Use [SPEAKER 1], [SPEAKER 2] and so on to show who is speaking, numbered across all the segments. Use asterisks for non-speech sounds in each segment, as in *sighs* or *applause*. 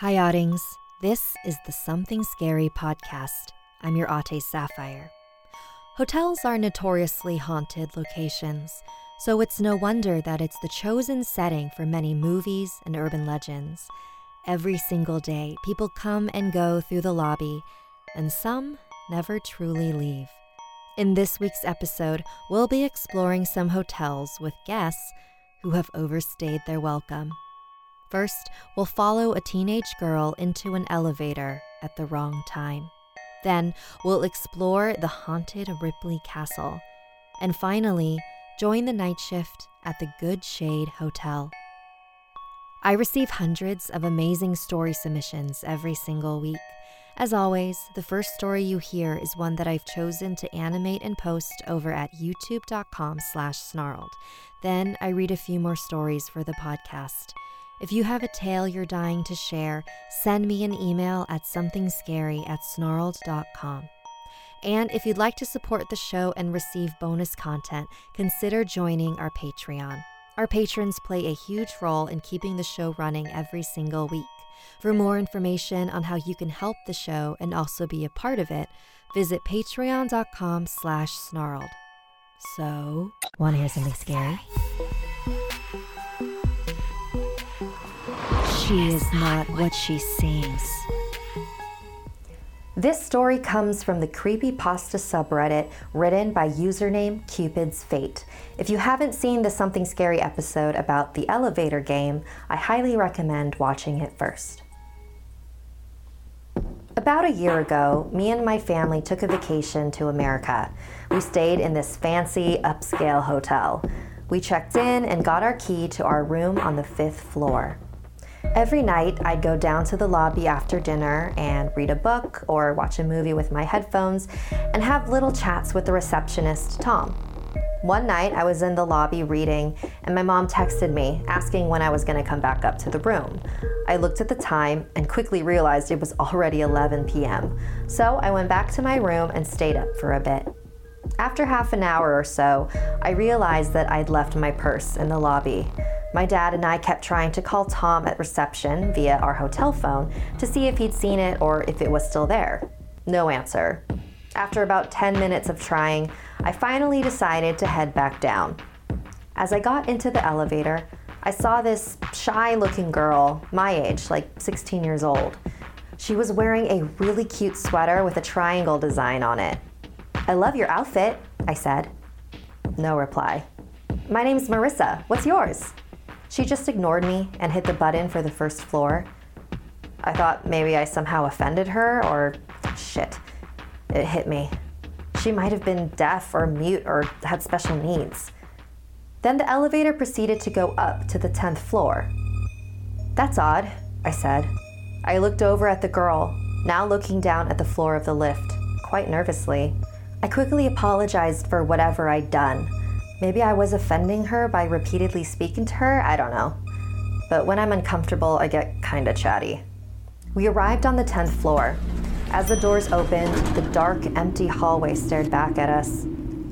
[SPEAKER 1] Hi, Oddings. This is the Something Scary podcast. I'm your Ate Sapphire. Hotels are notoriously haunted locations, so it's no wonder that it's the chosen setting for many movies and urban legends. Every single day, people come and go through the lobby, and some never truly leave. In this week's episode, we'll be exploring some hotels with guests who have overstayed their welcome. First, we'll follow a teenage girl into an elevator at the wrong time. Then, we'll explore the haunted Ripley Castle. And finally, join the night shift at the Good Shade Hotel. I receive hundreds of amazing story submissions every single week. As always, the first story you hear is one that I've chosen to animate and post over at youtube.com slash snarled. Then I read a few more stories for the podcast. If you have a tale you're dying to share, send me an email at somethingscary at snarled.com. And if you'd like to support the show and receive bonus content, consider joining our Patreon. Our patrons play a huge role in keeping the show running every single week. For more information on how you can help the show and also be a part of it, visit patreon.com slash snarled. So, want to hear something scary? She is not what she seems.
[SPEAKER 2] This story comes from the Creepypasta subreddit written by username Cupid's Fate. If you haven't seen the Something Scary episode about the elevator game, I highly recommend watching it first. About a year ago, me and my family took a vacation to America. We stayed in this fancy upscale hotel. We checked in and got our key to our room on the fifth floor. Every night, I'd go down to the lobby after dinner and read a book or watch a movie with my headphones and have little chats with the receptionist, Tom. One night, I was in the lobby reading, and my mom texted me asking when I was going to come back up to the room. I looked at the time and quickly realized it was already 11 p.m., so I went back to my room and stayed up for a bit. After half an hour or so, I realized that I'd left my purse in the lobby. My dad and I kept trying to call Tom at reception via our hotel phone to see if he'd seen it or if it was still there. No answer. After about 10 minutes of trying, I finally decided to head back down. As I got into the elevator, I saw this shy looking girl, my age, like 16 years old. She was wearing a really cute sweater with a triangle design on it. I love your outfit, I said. No reply. My name's Marissa. What's yours? She just ignored me and hit the button for the first floor. I thought maybe I somehow offended her or shit. It hit me. She might have been deaf or mute or had special needs. Then the elevator proceeded to go up to the 10th floor. That's odd, I said. I looked over at the girl, now looking down at the floor of the lift, quite nervously. I quickly apologized for whatever I'd done Maybe I was offending her by repeatedly speaking to her, I don't know.
[SPEAKER 1] but when I'm uncomfortable, I get kinda chatty. We arrived on the 10th floor. As the doors opened, the dark, empty hallway stared back at us.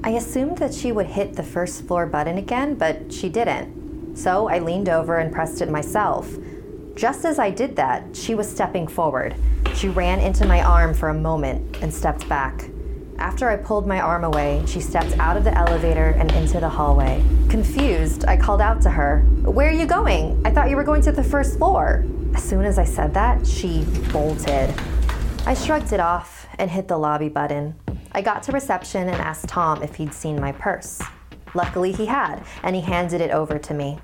[SPEAKER 1] I assumed that she would hit the first floor button again, but she didn't. So I leaned over and pressed it myself. Just as I did that, she was stepping forward. She ran into my arm for a moment and stepped back. After I pulled my arm away, she stepped out of the elevator and into the hallway. Confused, I called out to her, Where are you going? I thought you were going to the first floor. As soon as I said that, she bolted. I shrugged it off and hit the lobby button. I got to reception and asked Tom if he'd seen my purse. Luckily, he had, and he handed it over to me.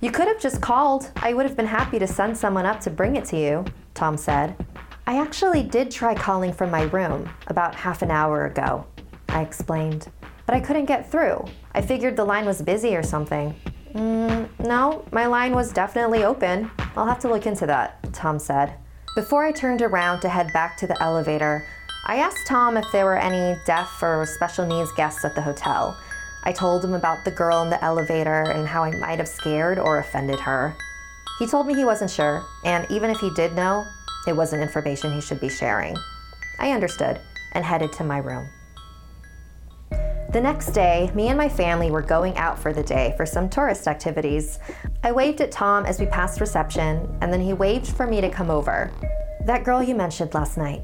[SPEAKER 1] You could have just called. I would have been happy to send someone up to bring it to you, Tom said. I actually did try calling from my room about half an hour ago, I explained, but I couldn't get through. I figured the line was busy or something. Mm, no, my line was definitely open. I'll have to look into that, Tom said. Before I turned around to head back to the elevator, I asked Tom if there were any deaf or special needs guests at the hotel. I told him about the girl in the elevator and how I might have scared or offended her. He told me he wasn't sure, and even if he did know, it wasn't information he should be sharing. I understood and headed to my room. The next day, me and my family were going out for the day for some tourist activities. I waved at Tom as we passed reception, and then he waved for me to come over. That girl you mentioned last night,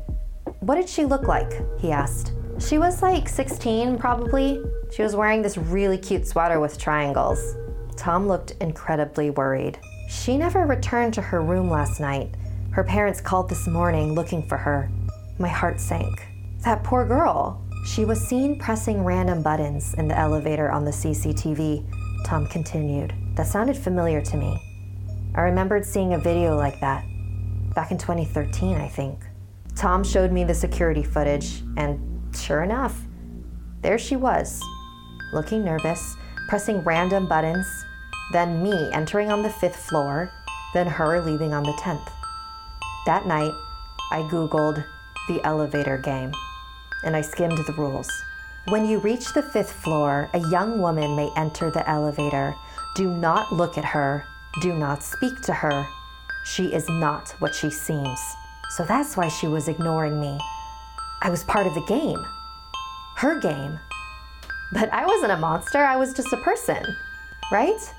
[SPEAKER 1] what did she look like? He asked. She was like 16, probably. She was wearing this really cute sweater with triangles. Tom looked incredibly worried. She never returned to her room last night. Her parents called this morning looking for her. My heart sank. That poor girl. She was seen pressing random buttons in the elevator on the CCTV, Tom continued. That sounded familiar to me. I remembered seeing a video like that. Back in 2013, I think. Tom showed me the security footage, and sure enough, there she was, looking nervous, pressing random buttons, then me entering on the fifth floor, then her leaving on the 10th. That night, I Googled the elevator game and I skimmed the rules. When you reach the fifth floor, a young woman may enter the elevator. Do not look at her. Do not speak to her. She is not what she seems. So that's why she was ignoring me. I was part of the game. Her game. But I wasn't a monster, I was just a person. Right?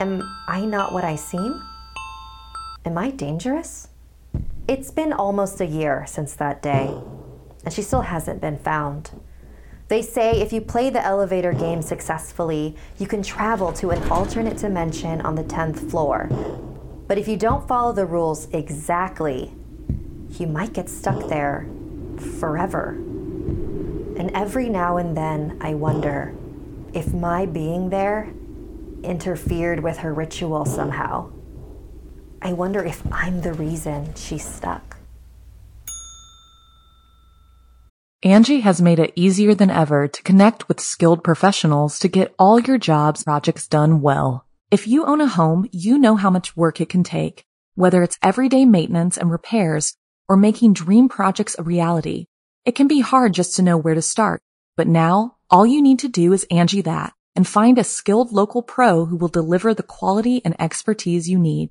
[SPEAKER 1] Am I not what I seem? Am I dangerous? It's been almost a year since that day and she still hasn't been found. They say if you play the elevator game successfully, you can travel to an alternate dimension on the 10th floor. But if you don't follow the rules exactly, you might get stuck there forever. And every now and then, I wonder if my being there interfered with her ritual somehow. I wonder if I'm the reason she's stuck.
[SPEAKER 3] Angi has made it easier than ever to connect with skilled professionals to get all your jobs projects done well. If you own a home, you know how much work it can take, whether it's everyday maintenance and repairs or making dream projects a reality. It can be hard just to know where to start, but now all you need to do is Angi that and find a skilled local pro who will deliver the quality and expertise you need.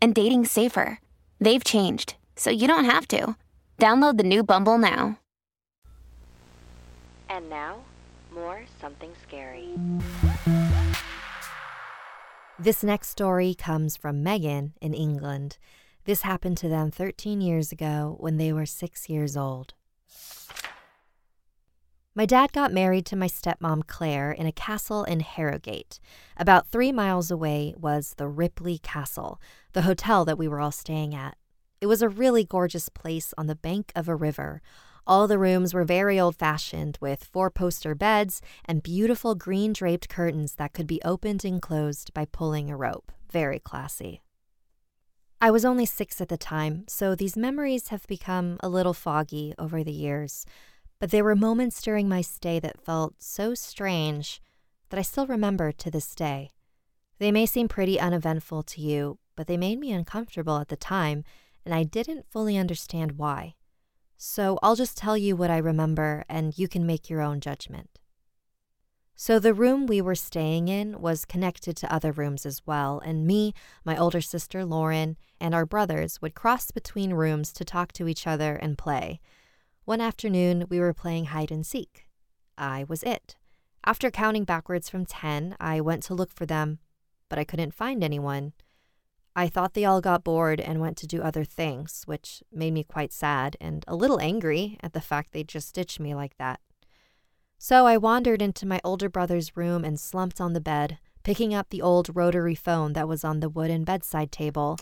[SPEAKER 4] and dating safer. They've changed, so you don't have to. Download the new Bumble now.
[SPEAKER 5] And now, more something scary.
[SPEAKER 1] This next story comes from Megan in England. This happened to them 13 years ago when they were six years old. My dad got married to my stepmom Claire in a castle in Harrogate. About three miles away was the Ripley Castle, the hotel that we were all staying at. It was a really gorgeous place on the bank of a river. All the rooms were very old fashioned, with four poster beds and beautiful green draped curtains that could be opened and closed by pulling a rope. Very classy. I was only six at the time, so these memories have become a little foggy over the years. But there were moments during my stay that felt so strange that I still remember to this day. They may seem pretty uneventful to you, but they made me uncomfortable at the time, and I didn't fully understand why. So I'll just tell you what I remember, and you can make your own judgment. So, the room we were staying in was connected to other rooms as well, and me, my older sister Lauren, and our brothers would cross between rooms to talk to each other and play. One afternoon, we were playing hide and seek. I was it. After counting backwards from 10, I went to look for them, but I couldn't find anyone. I thought they all got bored and went to do other things, which made me quite sad and a little angry at the fact they just ditched me like that. So I wandered into my older brother's room and slumped on the bed, picking up the old rotary phone that was on the wooden bedside table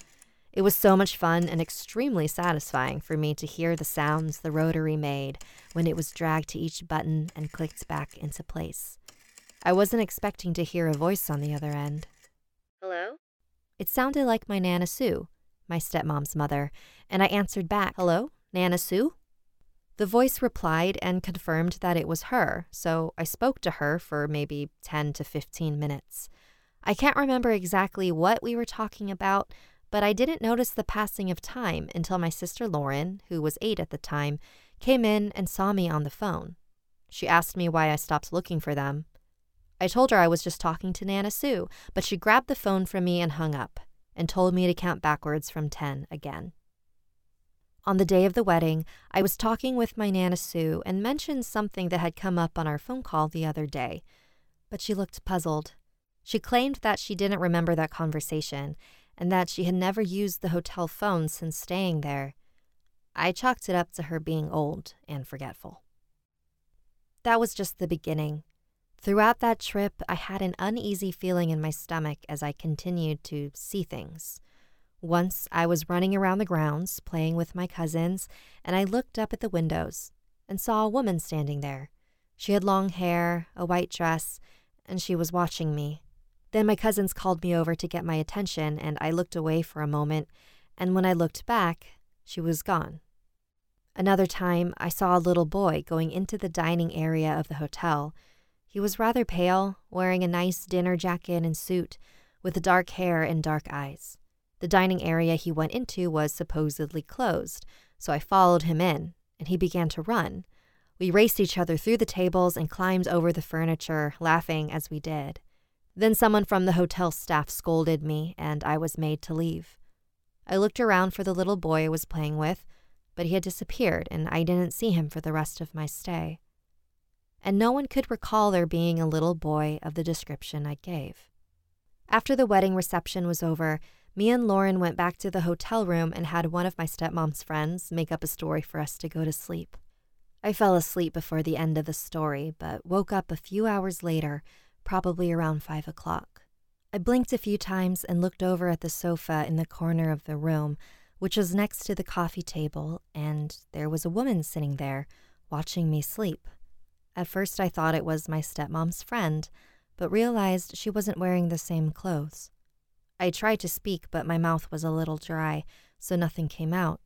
[SPEAKER 1] it was so much fun and extremely satisfying for me to hear the sounds the rotary made when it was dragged to each button and clicked back into place. I wasn't expecting to hear a voice on the other end.
[SPEAKER 6] Hello?
[SPEAKER 1] It sounded like my Nana Sue, my stepmom's mother, and I answered back, Hello, Nana Sue? The voice replied and confirmed that it was her, so I spoke to her for maybe 10 to 15 minutes. I can't remember exactly what we were talking about, but I didn't notice the passing of time until my sister Lauren, who was eight at the time, came in and saw me on the phone. She asked me why I stopped looking for them. I told her I was just talking to Nana Sue, but she grabbed the phone from me and hung up, and told me to count backwards from 10 again. On the day of the wedding, I was talking with my Nana Sue and mentioned something that had come up on our phone call the other day, but she looked puzzled. She claimed that she didn't remember that conversation and that she had never used the hotel phone since staying there. I chalked it up to her being old and forgetful. That was just the beginning. Throughout that trip, I had an uneasy feeling in my stomach as I continued to see things. Once I was running around the grounds, playing with my cousins, and I looked up at the windows and saw a woman standing there. She had long hair, a white dress, and she was watching me. Then my cousins called me over to get my attention, and I looked away for a moment, and when I looked back, she was gone. Another time, I saw a little boy going into the dining area of the hotel. He was rather pale, wearing a nice dinner jacket and suit, with dark hair and dark eyes. The dining area he went into was supposedly closed, so I followed him in, and he began to run. We raced each other through the tables and climbed over the furniture, laughing as we did. Then someone from the hotel staff scolded me, and I was made to leave. I looked around for the little boy I was playing with, but he had disappeared, and I didn't see him for the rest of my stay. And no one could recall there being a little boy of the description I gave. After the wedding reception was over, me and Lauren went back to the hotel room and had one of my stepmom's friends make up a story for us to go to sleep. I fell asleep before the end of the story, but woke up a few hours later probably around five o'clock. I blinked a few times and looked over at the sofa in the corner of the room, which was next to the coffee table, and there was a woman sitting there, watching me sleep. At first, I thought it was my stepmom's friend, but realized she wasn't wearing the same clothes. I tried to speak, but my mouth was a little dry, so nothing came out.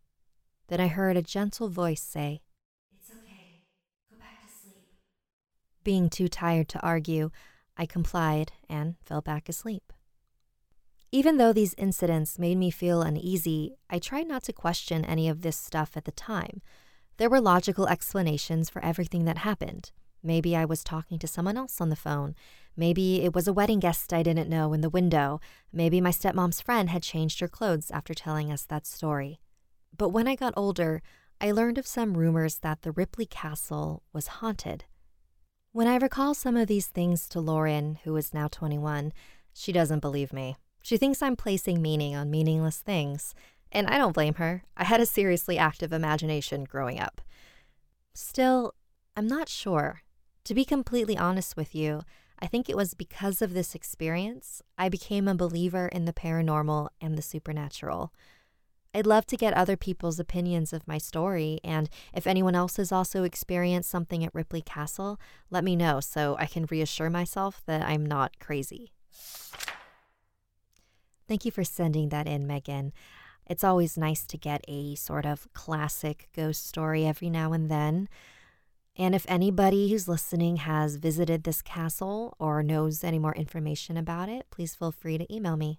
[SPEAKER 1] Then I heard a gentle voice say,
[SPEAKER 6] It's okay. Go back to sleep.
[SPEAKER 1] Being too tired to argue, I complied and fell back asleep. Even though these incidents made me feel uneasy, I tried not to question any of this stuff at the time. There were logical explanations for everything that happened. Maybe I was talking to someone else on the phone. Maybe it was a wedding guest I didn't know in the window. Maybe my stepmom's friend had changed her clothes after telling us that story. But when I got older, I learned of some rumors that the Ripley Castle was haunted. When I recall some of these things to Lauren, who is now 21, She doesn't believe me. She thinks I'm placing meaning on meaningless things. And I don't blame her. I had a seriously active imagination growing up. Still, I'm not sure. To be completely honest with you, I think it was because of this experience I became a believer in the paranormal and the supernatural. I'd love to get other people's opinions of my story, and if anyone else has also experienced something at Ripley Castle, let me know so I can reassure myself that I'm not crazy. Thank you for sending that in, Megan. It's always nice to get a sort of classic ghost story every now and then. And if anybody who's listening has visited this castle or knows any more information about it, please feel free to email me.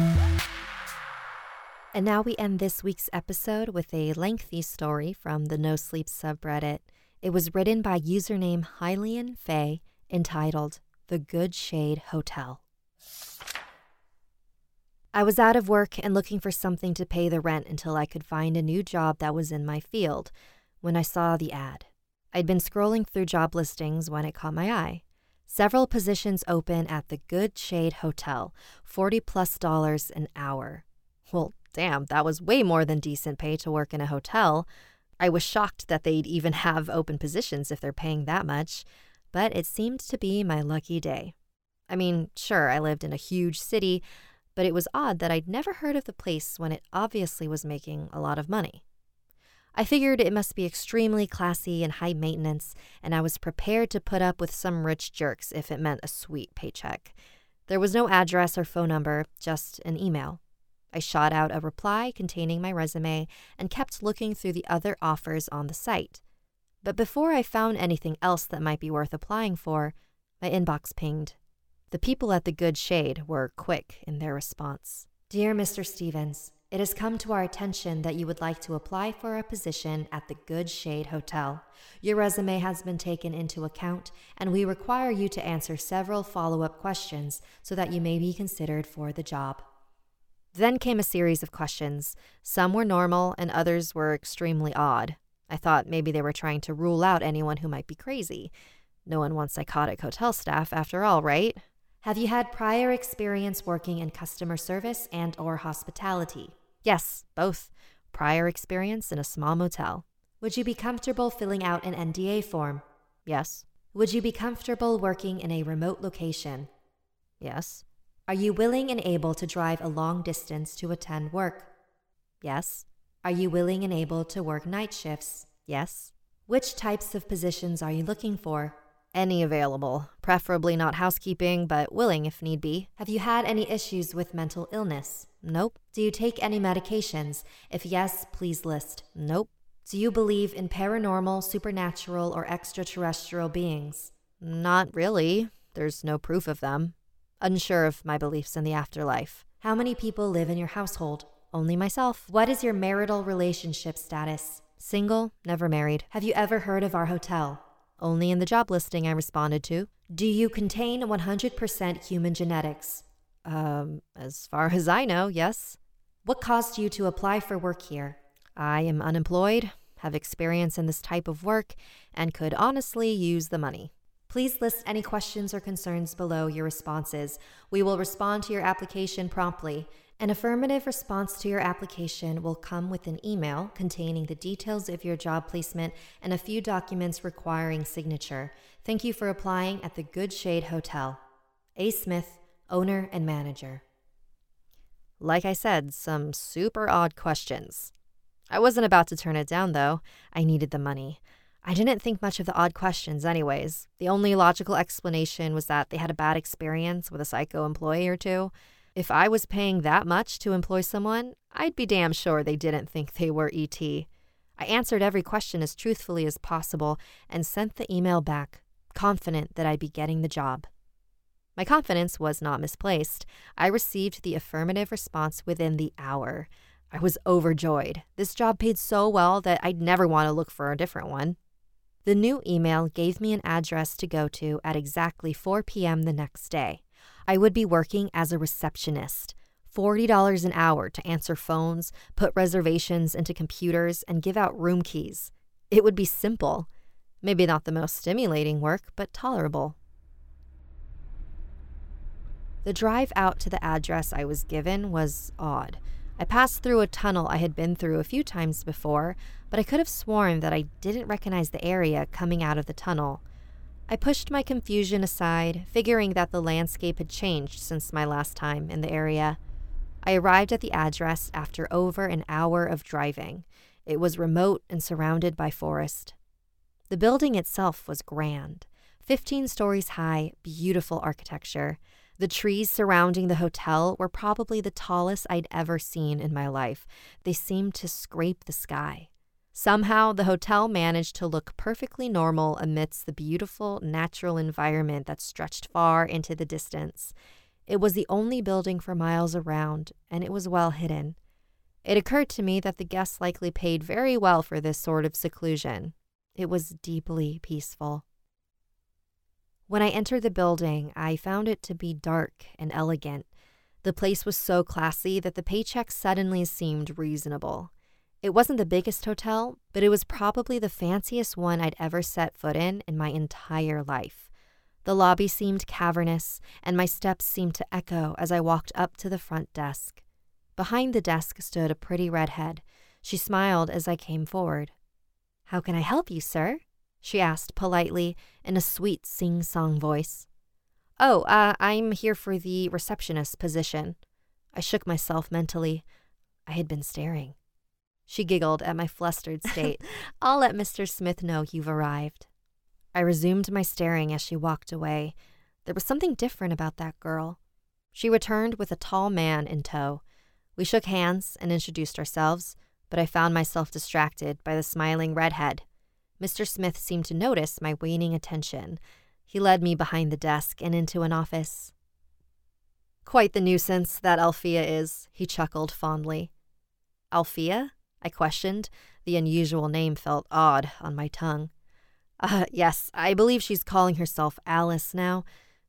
[SPEAKER 1] And now we end this week's episode with a lengthy story from the No Sleep subreddit. It was written by username Hylian Faye entitled The Good Shade Hotel. I was out of work and looking for something to pay the rent until I could find a new job that was in my field when I saw the ad. I'd been scrolling through job listings when it caught my eye. Several positions open at the Good Shade Hotel, 40 plus dollars an hour. Well, damn, that was way more than decent pay to work in a hotel. I was shocked that they'd even *laughs* have open positions if they're paying that much, but it seemed to be my lucky day. I mean, sure, I lived in a huge city, but it was odd that I'd never heard of the place when it obviously was making a lot of money. I figured it must be extremely classy and high maintenance, and I was prepared to put up with some rich jerks if it meant a sweet paycheck. There was no address or phone number, just an email. I shot out a reply containing my resume and kept looking through the other offers on the site. But before I found anything else that might be worth applying for, my inbox pinged. The people at the Good Shade were quick in their response. Dear Mr. Stevens, it has come to our attention that you would like to apply for a position at the Good Shade Hotel. Your resume has been taken into account, and we require you to answer several follow up questions so that you may be considered for the job. Then came a series of questions. Some were normal, and others were extremely odd. I thought maybe they were trying to rule out anyone who might be crazy. No one wants psychotic hotel staff, after all, right? Have you had prior experience working in customer service and or hospitality? Yes, both. Prior experience in a small motel. Would you be comfortable filling out an NDA form? Yes. Would you be comfortable working in a remote location? Yes. Are you willing and able to drive a long distance to attend work? Yes. Are you willing and able to work night shifts? Yes. Which types of positions are you looking for? Any available, preferably not housekeeping, but willing if need be. Have you had any issues with mental illness? Nope. Do you take any medications? If yes, please list. Nope. Do you believe in paranormal, supernatural, or extraterrestrial beings? Not really. There's no proof of them unsure of my beliefs in the afterlife. How many people live in your household? Only myself. What is your marital relationship status? Single, never married. Have you ever heard of our hotel? Only in the job listing I responded to. Do you contain 100% human genetics? Um, as far as I know, yes. What caused you to apply for work here? I am unemployed, have experience in this type of work, and could honestly use the money. Please list any questions or concerns below your responses. We will respond to your application promptly. An affirmative response to your application will come with an email containing the details of your job placement and a few documents requiring signature. Thank you for applying at the Good Shade Hotel. A. Smith, owner and manager. Like I said, some super odd questions. I wasn't about to turn it down, though. I needed the money. I didn't think much of the odd questions, anyways. The only logical explanation was that they had a bad experience with a psycho employee or two. If I was paying that much to employ someone, I'd be damn sure they didn't think they were ET. I answered every question as truthfully as possible and sent the email back, confident that I'd be getting the job. My confidence was not misplaced. I received the affirmative response within the hour. I was overjoyed. This job paid so well that I'd never want to look for a different one. The new email gave me an address to go to at exactly 4 p.m. the next day. I would be working as a receptionist, $40 an hour to answer phones, put reservations into computers, and give out room keys. It would be simple. Maybe not the most stimulating work, but tolerable. The drive out to the address I was given was odd. I passed through a tunnel I had been through a few times before, but I could have sworn that I didn't recognize the area coming out of the tunnel. I pushed my confusion aside, figuring that the landscape had changed since my last time in the area. I arrived at the address after over an hour of driving. It was remote and surrounded by forest. The building itself was grand 15 stories high, beautiful architecture. The trees surrounding the hotel were probably the tallest I'd ever seen in my life. They seemed to scrape the sky. Somehow, the hotel managed to look perfectly normal amidst the beautiful natural environment that stretched far into the distance. It was the only building for miles around, and it was well hidden. It occurred to me that the guests likely paid very well for this sort of seclusion. It was deeply peaceful. When I entered the building, I found it to be dark and elegant. The place was so classy that the paycheck suddenly seemed reasonable. It wasn't the biggest hotel, but it was probably the fanciest one I'd ever set foot in in my entire life. The lobby seemed cavernous, and my steps seemed to echo as I walked up to the front desk. Behind the desk stood a pretty redhead. She smiled as I came forward. How can I help you, sir? She asked politely in a sweet sing song voice. Oh, uh, I'm here for the receptionist position. I shook myself mentally. I had been staring. She giggled at my flustered state. *laughs* I'll let Mr. Smith know you've arrived. I resumed my staring as she walked away. There was something different about that girl. She returned with a tall man in tow. We shook hands and introduced ourselves, but I found myself distracted by the smiling redhead Mr. Smith seemed to notice my waning attention. He led me behind the desk and into an office. Quite the nuisance that Althea is, he chuckled fondly. Althea? I questioned. The unusual name felt odd on my tongue. Uh, yes, I believe she's calling herself Alice now.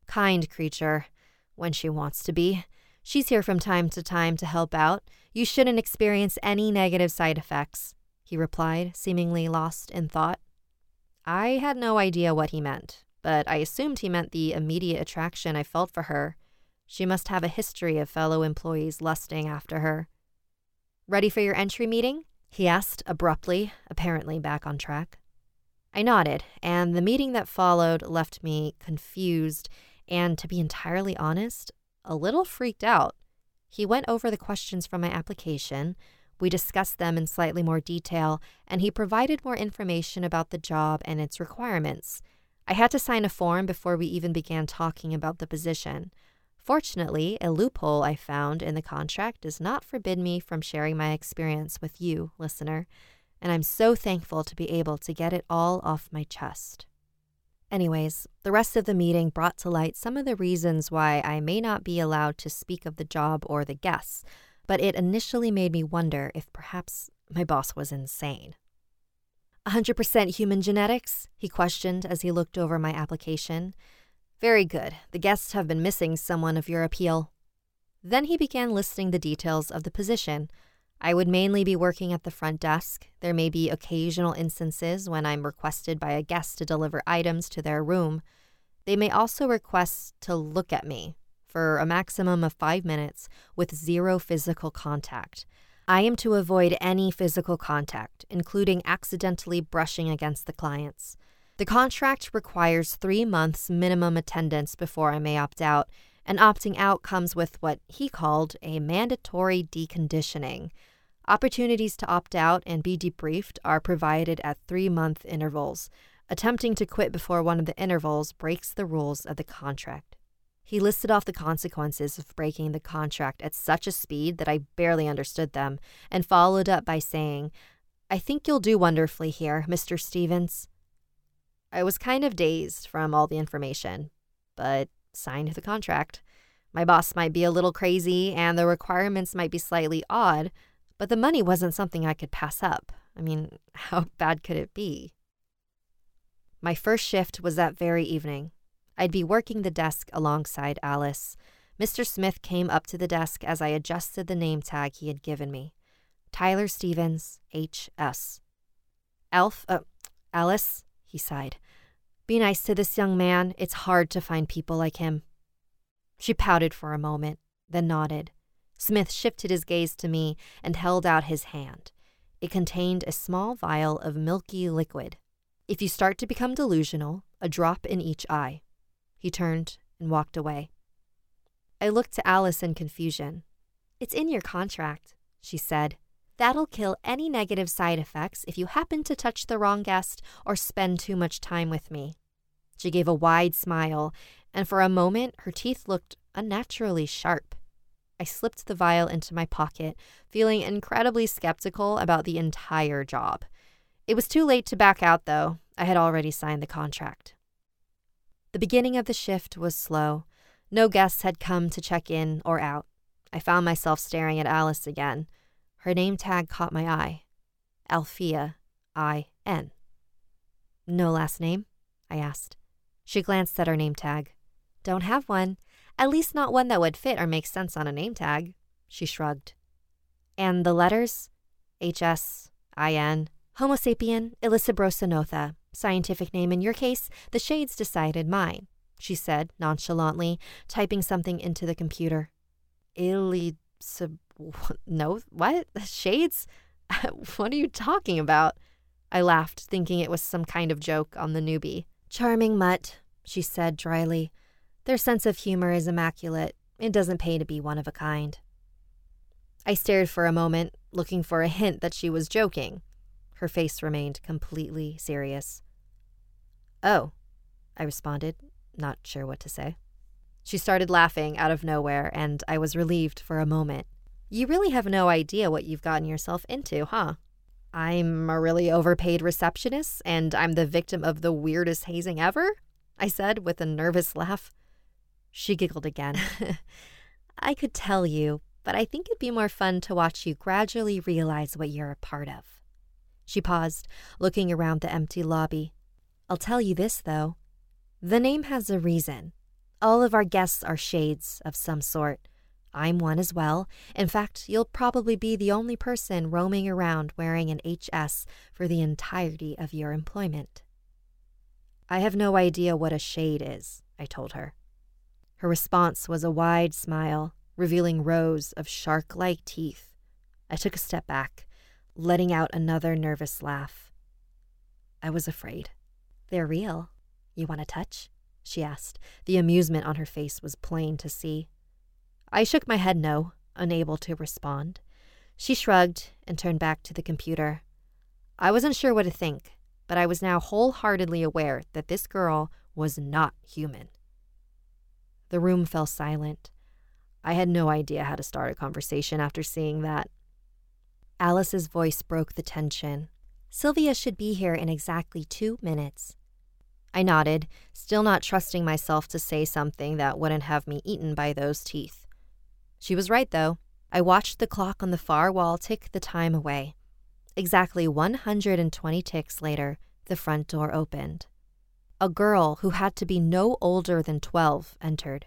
[SPEAKER 1] Kind creature, when she wants to be. She's here from time to time to help out. You shouldn't experience any negative side effects he replied, seemingly lost in thought. I had no idea what he meant, but I assumed he meant the immediate attraction I felt for her. She must have a history of fellow employees lusting after her. Ready for your entry meeting? he asked abruptly, apparently back on track. I nodded, and the meeting that followed left me confused and, to be entirely honest, a little freaked out. He went over the questions from my application, we discussed them in slightly more detail, and he provided more information about the job and its requirements. I had to sign a form before we even began talking about the position. Fortunately, a loophole I found in the contract does not forbid me from sharing my experience with you, listener, and I'm so thankful to be able to get it all off my chest. Anyways, the rest of the meeting brought to light some of the reasons why I may not be allowed to speak of the job or the guests, but it initially made me wonder if perhaps my boss was insane. 100% human genetics? he questioned as he looked over my application. Very good. The guests have been missing someone of your appeal. Then he began listing the details of the position. I would mainly be working at the front desk. There may be occasional instances when I'm requested by a guest to deliver items to their room. They may also request to look at me for a maximum of five minutes with zero physical contact. I am to avoid any physical contact, including accidentally brushing against the clients. The contract requires three months minimum attendance before I may opt out, and opting out comes with what he called a mandatory deconditioning. Opportunities to opt out and be debriefed are provided at three month intervals. Attempting to quit before one of the intervals breaks the rules of the contract. He listed off the consequences of breaking the contract at such a speed that I barely understood them, and followed up by saying, I think you'll do wonderfully here, Mr. Stevens. I was kind of dazed from all the information, but signed the contract. My boss might be a little crazy and the requirements might be slightly odd, but the money wasn't something I could pass up. I mean, *laughs* how bad could it be? My first shift was that very evening. I'd be working the desk alongside Alice. Mr. Smith came up to the desk as I adjusted the name tag he had given me Tyler Stevens, H.S. Alf, uh, Alice, he sighed. Be nice to this young man. It's hard to find people like him. She pouted for a moment, then nodded. Smith shifted his gaze to me and held out his hand. It contained a small vial of milky liquid. If you start to become delusional, a drop in each eye. He turned and walked away. I looked to Alice in confusion. It's in your contract, she said. That'll kill any negative side effects if you happen to touch the wrong guest or spend too much time with me. She gave a wide smile, and for a moment her teeth looked unnaturally sharp. I slipped the vial into my pocket, feeling incredibly skeptical about the entire job. It was too late to back out, though. I had already signed the contract. The beginning of the shift was slow. No guests had come to check in or out. I found myself staring at Alice again. Her name tag caught my eye Alfia I N. No last name? I asked. She glanced at her name tag. Don't have one. At least not one that would fit or make sense on a name tag. She shrugged. And the letters? H S I N. Homo sapien notha. Scientific name in your case, the shades decided mine, she said nonchalantly, typing something into the computer. Illicib *laughs* no, what? Shades? *laughs* what are you talking about? I laughed, thinking it was some kind of joke on the newbie. Charming mutt, she said dryly. Their sense of humor is immaculate. It doesn't pay to be one of a kind. I stared for a moment, looking for a hint that she was joking. Her face remained completely serious. Oh, I responded, not sure what to say. She started laughing out of nowhere, and I was relieved for a moment. You really have no idea what you've gotten yourself into, huh? I'm a really overpaid receptionist, and I'm the victim of the weirdest hazing ever? I said with a nervous laugh. She giggled again. *laughs* I could tell you, but I think it'd be more fun to watch you gradually realize what you're a part of. She paused, looking around the empty lobby. I'll tell you this, though. The name has a reason. All of our guests are shades of some sort. I'm one as well. In fact, you'll probably be the only person roaming around wearing an HS for the entirety of your employment. I have no idea what a shade is, I told her. Her response was a wide smile, revealing rows of shark like teeth. I took a step back, letting out another nervous laugh. I was afraid. They're real. You want to touch? she asked. The amusement on her face was plain to see. I shook my head no, unable to respond. She shrugged and turned back to the computer. I wasn't sure what to think, but I was now wholeheartedly aware that this girl was not human. The room fell silent. I had no idea how to start a conversation after seeing that. Alice's voice broke the tension. Sylvia should be here in exactly two minutes. I nodded, still not trusting myself to say something that wouldn't have me eaten by those teeth. She was right, though. I watched the clock on the far wall tick the time away. Exactly 120 ticks later, the front door opened. A girl who had to be no older than 12 entered.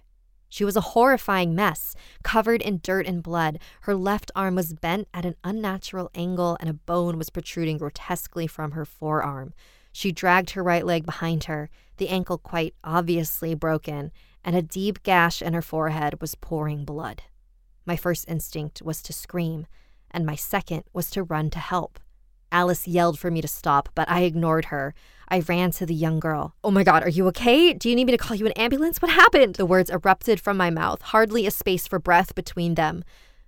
[SPEAKER 1] She was a horrifying mess, covered in dirt and blood. Her left arm was bent at an unnatural angle, and a bone was protruding grotesquely from her forearm. She dragged her right leg behind her, the ankle quite obviously broken, and a deep gash in her forehead was pouring blood. My first instinct was to scream, and my second was to run to help. Alice yelled for me to stop, but I ignored her. I ran to the young girl. Oh my god, are you okay? Do you need me to call you an ambulance? What happened? The words erupted from my mouth, hardly a space for breath between them.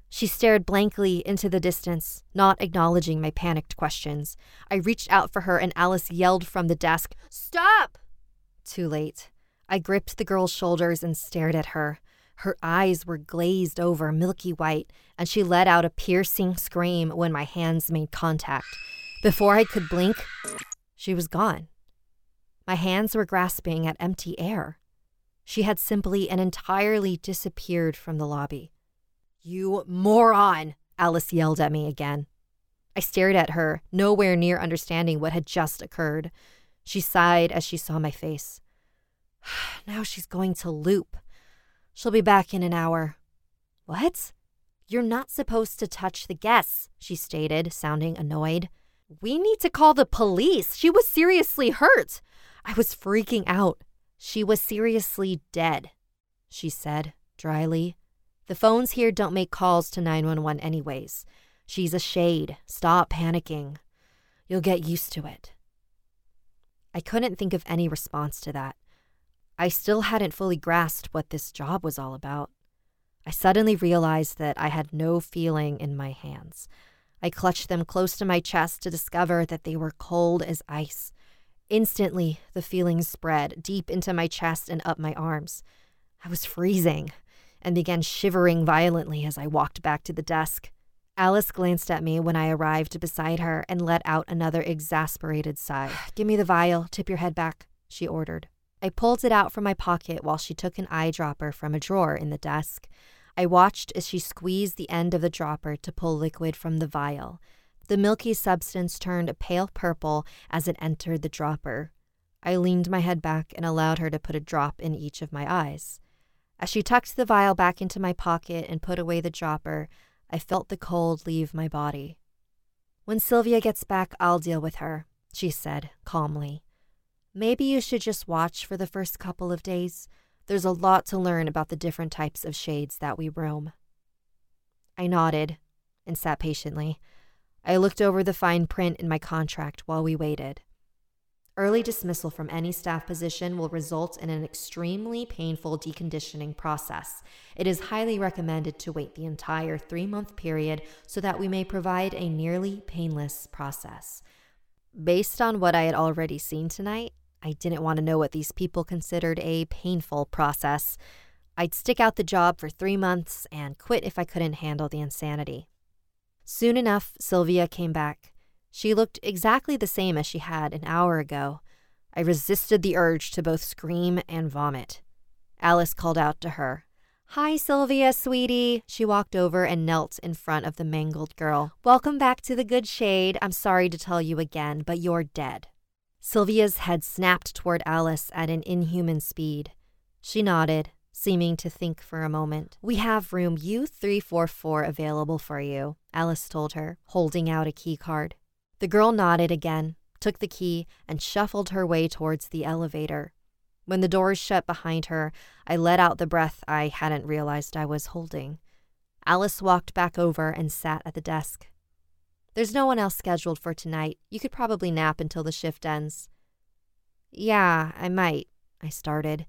[SPEAKER 1] She stared blankly into the distance, not acknowledging my panicked questions. I reached out for her, and Alice yelled from the desk, Stop! Too late. I gripped the girl's shoulders and stared at her. Her eyes were glazed over, milky white, and she let out a piercing scream when my hands made contact. Before I could blink, she was gone. My hands were grasping at empty air. She had simply and entirely disappeared from the lobby. You moron! Alice yelled at me again. I stared at her, nowhere near understanding what had just occurred. She sighed as she saw my face. *sighs* Now she's going to loop. She'll be back in an hour. What? You're not supposed to touch the guests, she stated, sounding annoyed. We need to call the police. She was seriously hurt. I was freaking out. She was seriously dead, she said dryly. The phones here don't make calls to 911 anyways. She's a shade. Stop panicking. You'll get used to it. I couldn't think of any response to that. I still hadn't fully grasped what this job was all about. I suddenly realized that I had no feeling in my hands. I clutched them close to my chest to discover that they were cold as ice. Instantly, the feeling spread deep into my chest and up my arms. I was freezing and began shivering violently as I walked back to the desk. Alice glanced at me when I arrived beside her and let out another exasperated sigh. Give me the vial, tip your head back, she ordered. I pulled it out from my pocket while she took an eyedropper from a drawer in the desk. I watched as she squeezed the end of the dropper to pull liquid from the vial. The milky substance turned a pale purple as it entered the dropper. I leaned my head back and allowed her to put a drop in each of my eyes. As she tucked the vial back into my pocket and put away the dropper, I felt the cold leave my body. When Sylvia gets back, I'll deal with her, she said calmly. Maybe you should just watch for the first couple of days. There's a lot to learn about the different types of shades that we roam. I nodded and sat patiently. I looked over the fine print in my contract while we waited. Early dismissal from any staff position will result in an extremely painful deconditioning process. It is highly recommended to wait the entire three month period so that we may provide a nearly painless process. Based on what I had already seen tonight, I didn't want to know what these people considered a painful process. I'd stick out the job for three months and quit if I couldn't handle the insanity. Soon enough, Sylvia came back. She looked exactly the same as she had an hour ago. I resisted the urge to both scream and vomit. Alice called out to her. Hi, Sylvia, sweetie. She walked over and knelt in front of the mangled girl. Welcome back to the good shade. I'm sorry to tell you again, but you're dead. Sylvia's head snapped toward Alice at an inhuman speed. She nodded, seeming to think for a moment. We have room U344 available for you, Alice told her, holding out a key card. The girl nodded again, took the key, and shuffled her way towards the elevator. When the doors shut behind her, I let out the breath I hadn't realized I was holding. Alice walked back over and sat at the desk. There's no one else scheduled for tonight. You could probably nap until the shift ends. Yeah, I might, I started.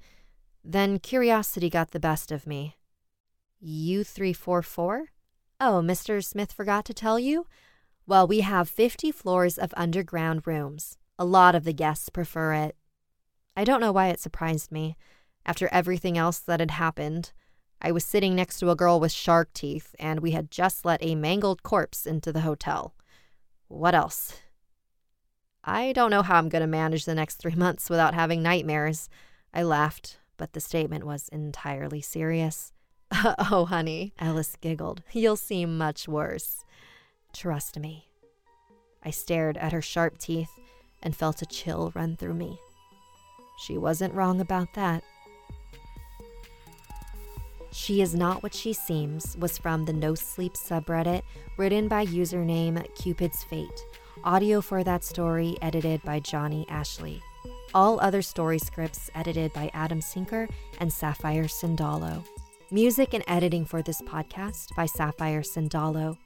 [SPEAKER 1] Then curiosity got the best of me. U344? Oh, Mr. Smith forgot to tell you? Well, we have 50 floors of underground rooms. A lot of the guests prefer it. I don't know why it surprised me. After everything else that had happened, I was sitting next to a girl with shark teeth, and we had just let a mangled corpse into the hotel. What else? I don't know how I'm going to manage the next three *laughs* months without having nightmares. I laughed, but the statement was entirely serious. *laughs* oh, honey, Alice giggled. You'll seem much worse. Trust me. I stared at her sharp teeth and felt a chill run through me. She wasn't wrong about that. She is Not What She Seems was from the No Sleep subreddit, written by username Cupid's Fate. Audio for that story edited by Johnny Ashley. All other story scripts edited by Adam Sinker and Sapphire Sandalo. Music and editing for this podcast by Sapphire Sandalo.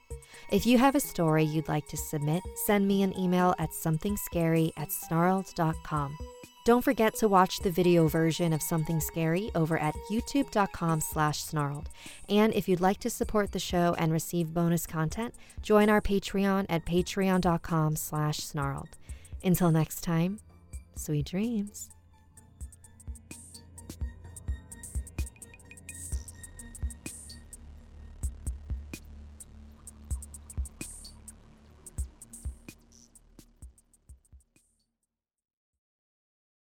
[SPEAKER 1] If you have a story you'd like to submit, send me an email at somethingscary at snarled.com. Don't forget to watch the video version of Something Scary over at youtube.com slash snarled. And if you'd like to support the show and receive bonus content, join our Patreon at patreon.com slash snarled. Until next time, sweet dreams.